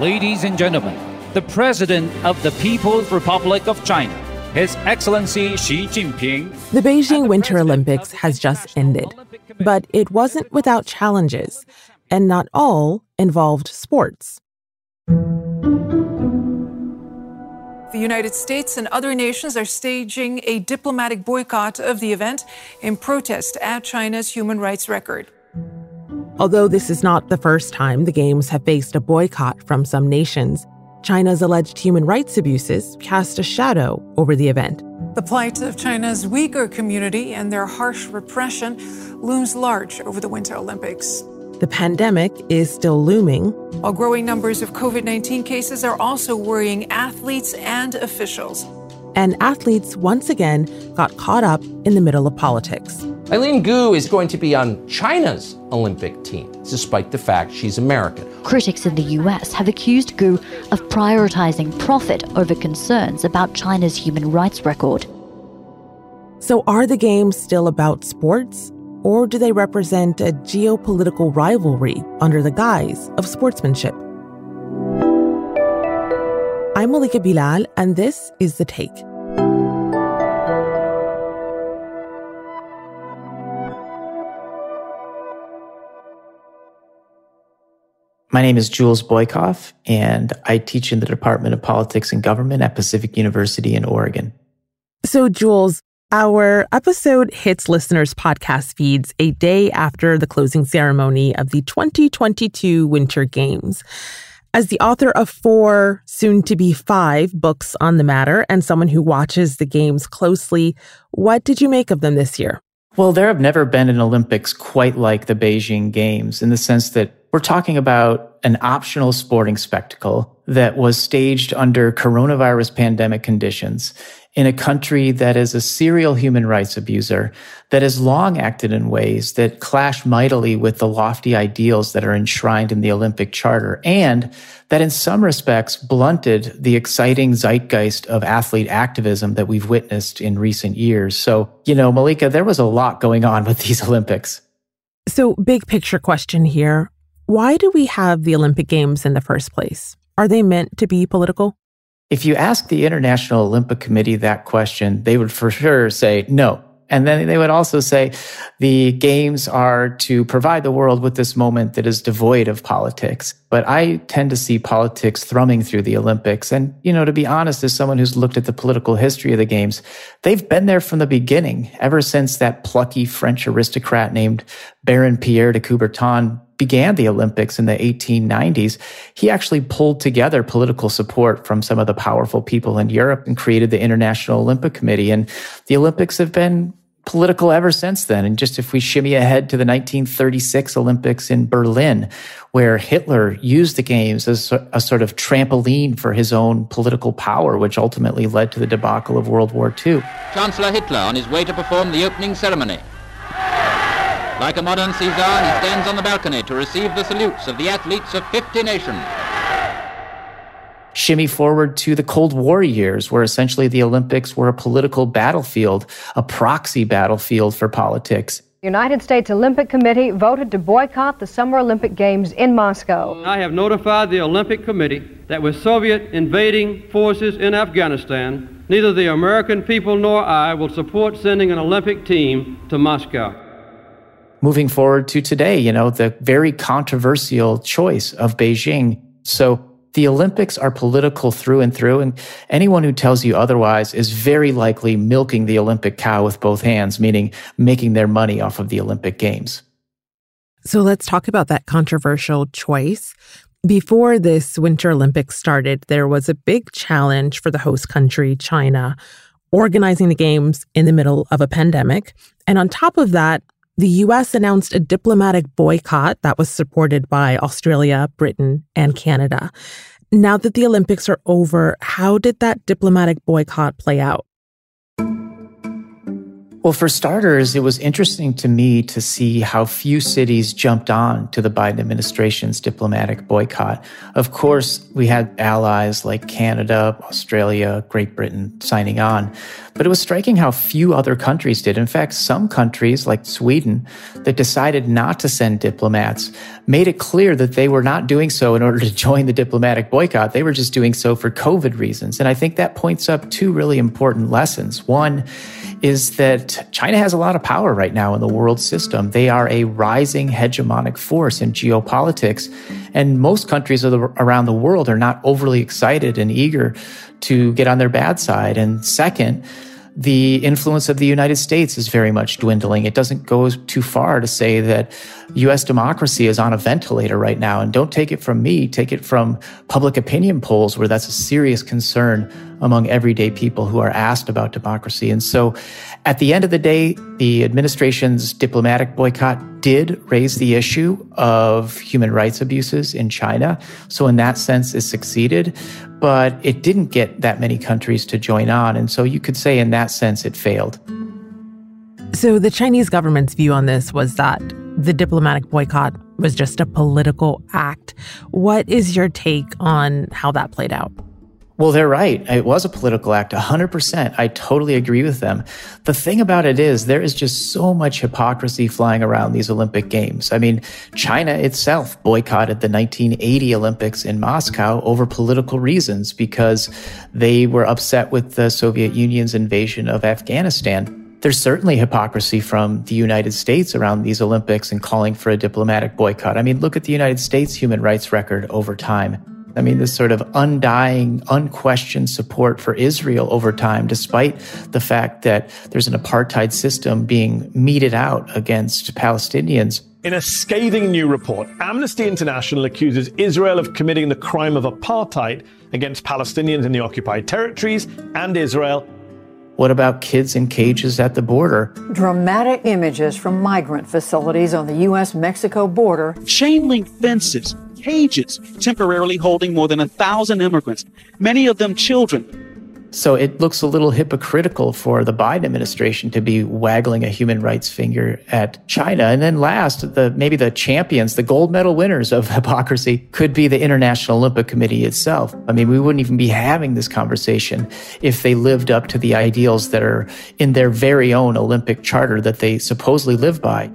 Ladies and gentlemen, the President of the People's Republic of China, His Excellency Xi Jinping. The Beijing Winter Olympics has just ended, but it wasn't without challenges, and not all involved sports. The United States and other nations are staging a diplomatic boycott of the event in protest at China's human rights record. Although this is not the first time the Games have faced a boycott from some nations, China's alleged human rights abuses cast a shadow over the event. The plight of China's Uyghur community and their harsh repression looms large over the Winter Olympics. The pandemic is still looming. While growing numbers of COVID 19 cases are also worrying athletes and officials. And athletes once again got caught up in the middle of politics. Eileen Gu is going to be on China's Olympic team, despite the fact she's American. Critics in the US have accused Gu of prioritizing profit over concerns about China's human rights record. So, are the Games still about sports? Or do they represent a geopolitical rivalry under the guise of sportsmanship? I'm Malika Bilal, and this is The Take. My name is Jules Boykoff, and I teach in the Department of Politics and Government at Pacific University in Oregon. So, Jules, our episode hits listeners' podcast feeds a day after the closing ceremony of the 2022 Winter Games. As the author of four, soon to be five books on the matter, and someone who watches the Games closely, what did you make of them this year? Well, there have never been an Olympics quite like the Beijing Games in the sense that we're talking about an optional sporting spectacle that was staged under coronavirus pandemic conditions in a country that is a serial human rights abuser, that has long acted in ways that clash mightily with the lofty ideals that are enshrined in the Olympic Charter, and that in some respects blunted the exciting zeitgeist of athlete activism that we've witnessed in recent years. So, you know, Malika, there was a lot going on with these Olympics. So, big picture question here. Why do we have the Olympic Games in the first place? Are they meant to be political? If you ask the International Olympic Committee that question, they would for sure say no. And then they would also say the games are to provide the world with this moment that is devoid of politics. But I tend to see politics thrumming through the Olympics. And, you know, to be honest, as someone who's looked at the political history of the games, they've been there from the beginning, ever since that plucky French aristocrat named Baron Pierre de Coubertin began the Olympics in the 1890s, he actually pulled together political support from some of the powerful people in Europe and created the International Olympic Committee. And the Olympics have been political ever since then. And just if we shimmy ahead to the 1936 Olympics in Berlin, where Hitler used the games as a sort of trampoline for his own political power, which ultimately led to the debacle of World War II. Chancellor Hitler on his way to perform the opening ceremony. Like a modern Caesar, he stands on the balcony to receive the salutes of the athletes of 50 nations. Shimmy forward to the Cold War years, where essentially the Olympics were a political battlefield, a proxy battlefield for politics. The United States Olympic Committee voted to boycott the Summer Olympic Games in Moscow. I have notified the Olympic Committee that with Soviet invading forces in Afghanistan, neither the American people nor I will support sending an Olympic team to Moscow moving forward to today, you know, the very controversial choice of Beijing. So the Olympics are political through and through, and anyone who tells you otherwise is very likely milking the Olympic cow with both hands, meaning making their money off of the Olympic Games. So let's talk about that controversial choice. Before this Winter Olympics started, there was a big challenge for the host country, China, organizing the Games in the middle of a pandemic. And on top of that, the US announced a diplomatic boycott that was supported by Australia, Britain, and Canada. Now that the Olympics are over, how did that diplomatic boycott play out? Well, for starters, it was interesting to me to see how few cities jumped on to the Biden administration's diplomatic boycott. Of course, we had allies like Canada, Australia, Great Britain signing on, but it was striking how few other countries did. In fact, some countries like Sweden that decided not to send diplomats made it clear that they were not doing so in order to join the diplomatic boycott. They were just doing so for COVID reasons. And I think that points up two really important lessons. One, is that China has a lot of power right now in the world system. They are a rising hegemonic force in geopolitics. And most countries the, around the world are not overly excited and eager to get on their bad side. And second, the influence of the United States is very much dwindling. It doesn't go too far to say that US democracy is on a ventilator right now. And don't take it from me, take it from public opinion polls where that's a serious concern among everyday people who are asked about democracy. And so at the end of the day, the administration's diplomatic boycott did raise the issue of human rights abuses in China. So in that sense, it succeeded, but it didn't get that many countries to join on. And so you could say in that sense, it failed. So the Chinese government's view on this was that the diplomatic boycott was just a political act. What is your take on how that played out? Well, they're right. It was a political act, 100%. I totally agree with them. The thing about it is, there is just so much hypocrisy flying around these Olympic Games. I mean, China itself boycotted the 1980 Olympics in Moscow over political reasons because they were upset with the Soviet Union's invasion of Afghanistan there's certainly hypocrisy from the United States around these Olympics and calling for a diplomatic boycott. I mean, look at the United States human rights record over time. I mean, this sort of undying, unquestioned support for Israel over time, despite the fact that there's an apartheid system being meted out against Palestinians. In a scathing new report, Amnesty International accuses Israel of committing the crime of apartheid against Palestinians in the occupied territories and Israel. What about kids in cages at the border? Dramatic images from migrant facilities on the U.S. Mexico border. Chain link fences cages temporarily holding more than a thousand immigrants, many of them children. So it looks a little hypocritical for the Biden administration to be waggling a human rights finger at China. And then last, the maybe the champions, the gold medal winners of hypocrisy could be the International Olympic Committee itself. I mean, we wouldn't even be having this conversation if they lived up to the ideals that are in their very own Olympic charter that they supposedly live by.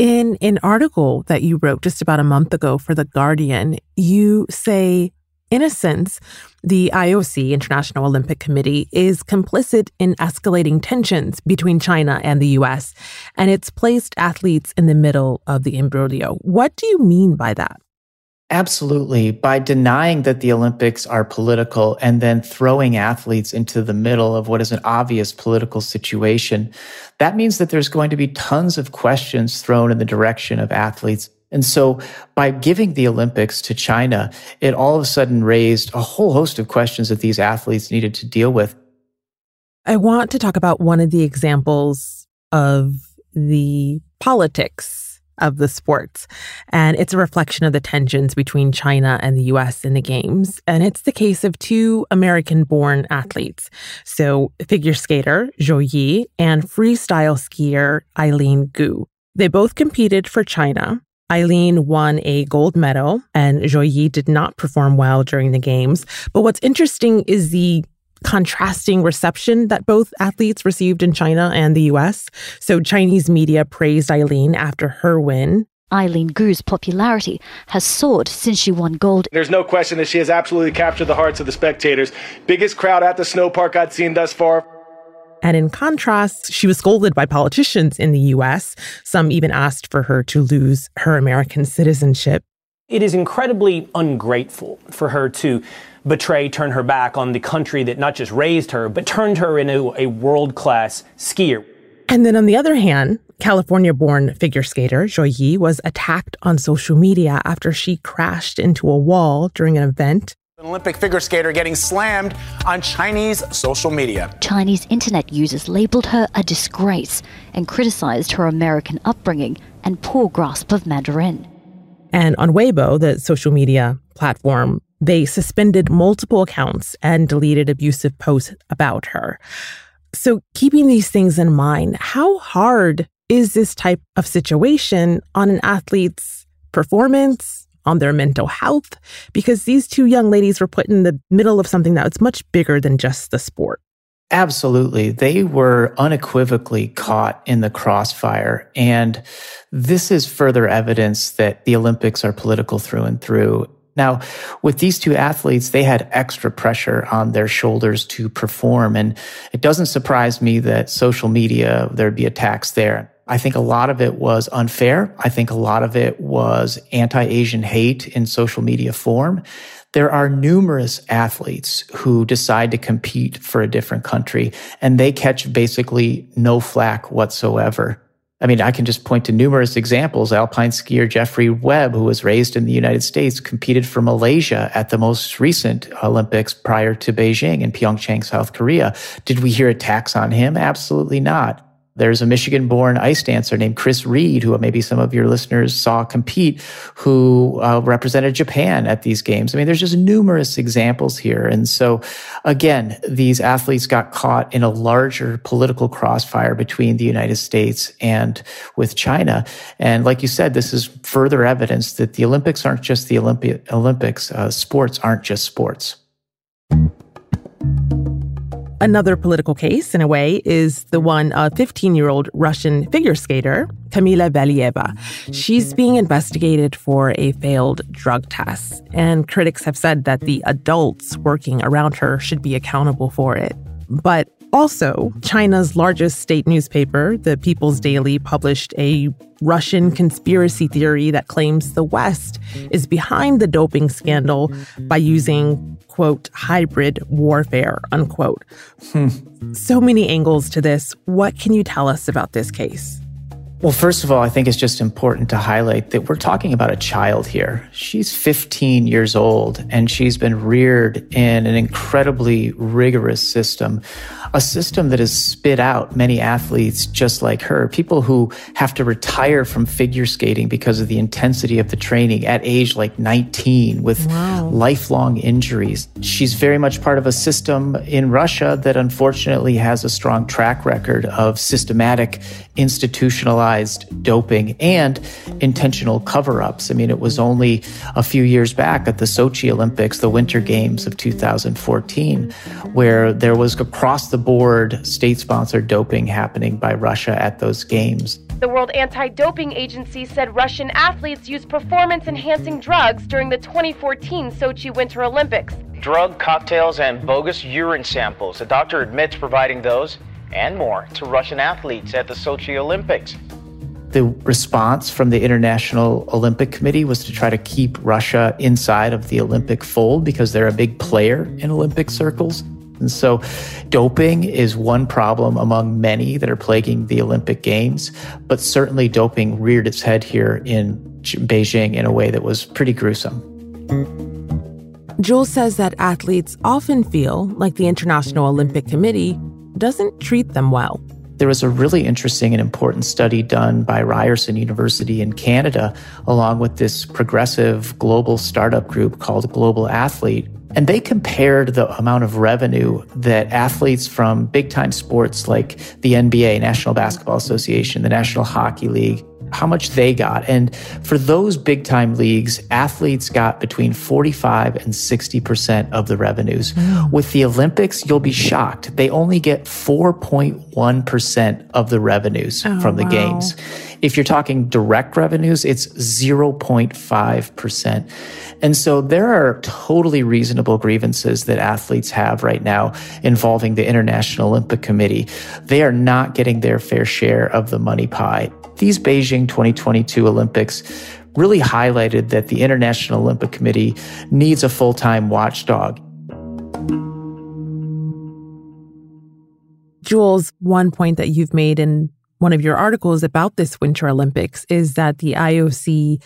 In an article that you wrote just about a month ago for The Guardian, you say, in a sense, the IOC, International Olympic Committee, is complicit in escalating tensions between China and the US, and it's placed athletes in the middle of the imbroglio. What do you mean by that? Absolutely. By denying that the Olympics are political and then throwing athletes into the middle of what is an obvious political situation, that means that there's going to be tons of questions thrown in the direction of athletes. And so by giving the Olympics to China, it all of a sudden raised a whole host of questions that these athletes needed to deal with. I want to talk about one of the examples of the politics of the sports. And it's a reflection of the tensions between China and the US in the games. And it's the case of two American born athletes. So, figure skater Zhu Yi and freestyle skier Eileen Gu. They both competed for China. Eileen won a gold medal and Zhu Yi did not perform well during the games. But what's interesting is the contrasting reception that both athletes received in China and the US. So Chinese media praised Eileen after her win. Eileen Gu's popularity has soared since she won gold. There's no question that she has absolutely captured the hearts of the spectators. Biggest crowd at the snow park I'd seen thus far. And in contrast, she was scolded by politicians in the US. Some even asked for her to lose her American citizenship. It is incredibly ungrateful for her to betray, turn her back on the country that not just raised her, but turned her into a world class skier. And then on the other hand, California born figure skater Zhu Yi was attacked on social media after she crashed into a wall during an event. An Olympic figure skater getting slammed on Chinese social media. Chinese internet users labeled her a disgrace and criticized her American upbringing and poor grasp of Mandarin. And on Weibo, the social media platform They suspended multiple accounts and deleted abusive posts about her. So, keeping these things in mind, how hard is this type of situation on an athlete's performance, on their mental health? Because these two young ladies were put in the middle of something that was much bigger than just the sport. Absolutely. They were unequivocally caught in the crossfire. And this is further evidence that the Olympics are political through and through. Now, with these two athletes, they had extra pressure on their shoulders to perform. And it doesn't surprise me that social media, there'd be attacks there. I think a lot of it was unfair. I think a lot of it was anti-Asian hate in social media form. There are numerous athletes who decide to compete for a different country and they catch basically no flack whatsoever. I mean, I can just point to numerous examples. Alpine skier Jeffrey Webb, who was raised in the United States, competed for Malaysia at the most recent Olympics prior to Beijing in Pyeongchang, South Korea. Did we hear attacks on him? Absolutely not. There's a Michigan born ice dancer named Chris Reed, who maybe some of your listeners saw compete, who uh, represented Japan at these games. I mean, there's just numerous examples here. And so, again, these athletes got caught in a larger political crossfire between the United States and with China. And like you said, this is further evidence that the Olympics aren't just the Olympi- Olympics, uh, sports aren't just sports. Another political case, in a way, is the one of 15 year old Russian figure skater, Kamila Valieva. She's being investigated for a failed drug test, and critics have said that the adults working around her should be accountable for it. But also, China's largest state newspaper, the People's Daily, published a Russian conspiracy theory that claims the West is behind the doping scandal by using, quote, hybrid warfare, unquote. Hmm. So many angles to this. What can you tell us about this case? Well, first of all, I think it's just important to highlight that we're talking about a child here. She's 15 years old and she's been reared in an incredibly rigorous system a system that has spit out many athletes just like her, people who have to retire from figure skating because of the intensity of the training at age like 19 with wow. lifelong injuries. She's very much part of a system in Russia that unfortunately has a strong track record of systematic institutionalized doping and intentional cover ups. I mean, it was only a few years back at the Sochi Olympics, the Winter Games of 2014, where there was across the board state sponsored doping happening by Russia at those games. The World Anti Doping Agency said Russian athletes used performance enhancing drugs during the 2014 Sochi Winter Olympics. Drug cocktails and bogus urine samples. The doctor admits providing those and more to Russian athletes at the Sochi Olympics. The response from the International Olympic Committee was to try to keep Russia inside of the Olympic fold because they're a big player in Olympic circles. And so, doping is one problem among many that are plaguing the Olympic Games, but certainly doping reared its head here in Beijing in a way that was pretty gruesome. Jules says that athletes often feel like the International Olympic Committee doesn't treat them well. There was a really interesting and important study done by Ryerson University in Canada, along with this progressive global startup group called Global Athlete, and they compared the amount of revenue that athletes from big time sports like the NBA, National Basketball Association, the National Hockey League, how much they got. And for those big time leagues, athletes got between 45 and 60% of the revenues. With the Olympics, you'll be shocked. They only get 4.1% of the revenues oh, from the wow. games. If you're talking direct revenues, it's 0.5%. And so there are totally reasonable grievances that athletes have right now involving the International Olympic Committee. They are not getting their fair share of the money pie. These Beijing 2022 Olympics really highlighted that the International Olympic Committee needs a full time watchdog. Jules, one point that you've made in one of your articles about this Winter Olympics is that the IOC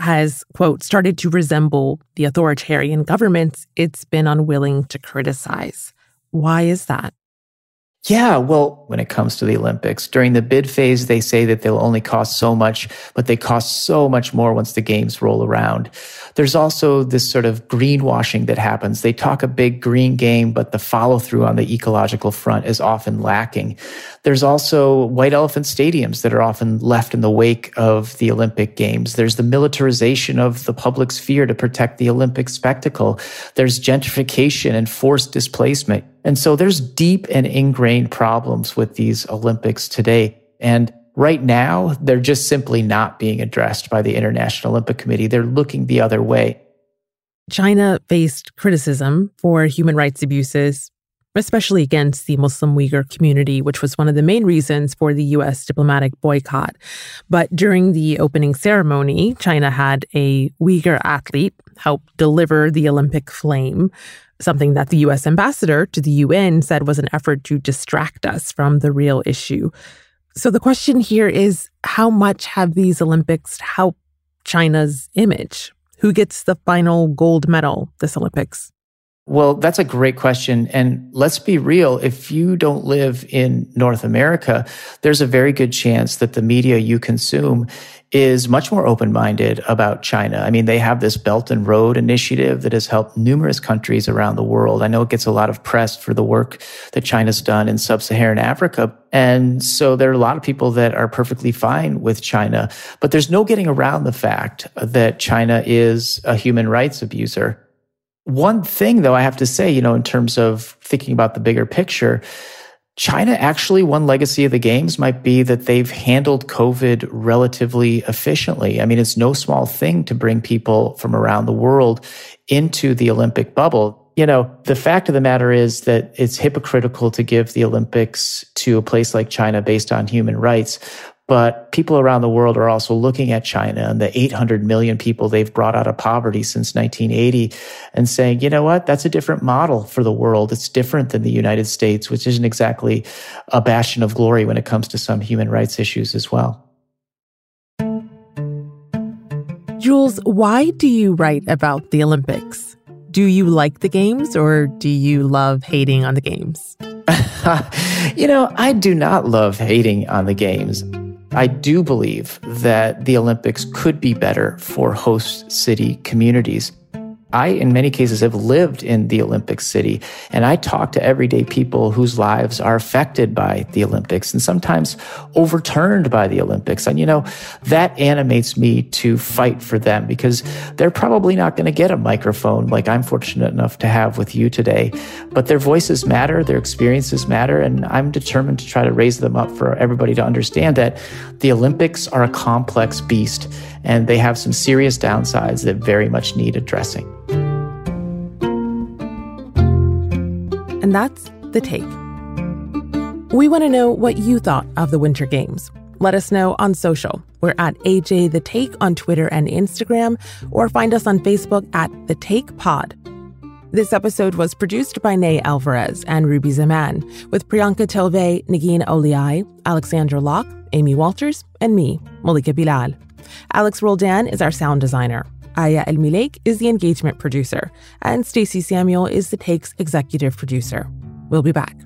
has, quote, started to resemble the authoritarian governments it's been unwilling to criticize. Why is that? Yeah, well, when it comes to the Olympics, during the bid phase, they say that they'll only cost so much, but they cost so much more once the games roll around. There's also this sort of greenwashing that happens. They talk a big green game, but the follow through on the ecological front is often lacking. There's also white elephant stadiums that are often left in the wake of the Olympic Games. There's the militarization of the public sphere to protect the Olympic spectacle. There's gentrification and forced displacement. And so there's deep and ingrained problems with these Olympics today. And right now, they're just simply not being addressed by the International Olympic Committee. They're looking the other way. China faced criticism for human rights abuses especially against the Muslim Uyghur community, which was one of the main reasons for the US diplomatic boycott. But during the opening ceremony, China had a Uyghur athlete help deliver the Olympic flame, something that the US ambassador to the UN said was an effort to distract us from the real issue. So the question here is how much have these Olympics helped China's image? Who gets the final gold medal this Olympics? Well, that's a great question. And let's be real. If you don't live in North America, there's a very good chance that the media you consume is much more open minded about China. I mean, they have this Belt and Road initiative that has helped numerous countries around the world. I know it gets a lot of press for the work that China's done in sub Saharan Africa. And so there are a lot of people that are perfectly fine with China, but there's no getting around the fact that China is a human rights abuser. One thing, though, I have to say, you know, in terms of thinking about the bigger picture, China actually, one legacy of the games might be that they've handled COVID relatively efficiently. I mean, it's no small thing to bring people from around the world into the Olympic bubble. You know, the fact of the matter is that it's hypocritical to give the Olympics to a place like China based on human rights. But people around the world are also looking at China and the 800 million people they've brought out of poverty since 1980 and saying, you know what, that's a different model for the world. It's different than the United States, which isn't exactly a bastion of glory when it comes to some human rights issues as well. Jules, why do you write about the Olympics? Do you like the games or do you love hating on the games? you know, I do not love hating on the games. I do believe that the Olympics could be better for host city communities. I, in many cases, have lived in the Olympic city, and I talk to everyday people whose lives are affected by the Olympics and sometimes overturned by the Olympics. And, you know, that animates me to fight for them because they're probably not going to get a microphone like I'm fortunate enough to have with you today. But their voices matter, their experiences matter, and I'm determined to try to raise them up for everybody to understand that the Olympics are a complex beast and they have some serious downsides that very much need addressing. And that's the take. We want to know what you thought of the Winter Games. Let us know on social. We're at AJ The Take on Twitter and Instagram, or find us on Facebook at The Take Pod. This episode was produced by Ney Alvarez and Ruby Zaman, with Priyanka Tilve, Negin Owliaei, Alexandra Locke, Amy Walters, and me, Malika Bilal. Alex Roldan is our sound designer. Aya El is the engagement producer, and Stacey Samuel is the Take's executive producer. We'll be back.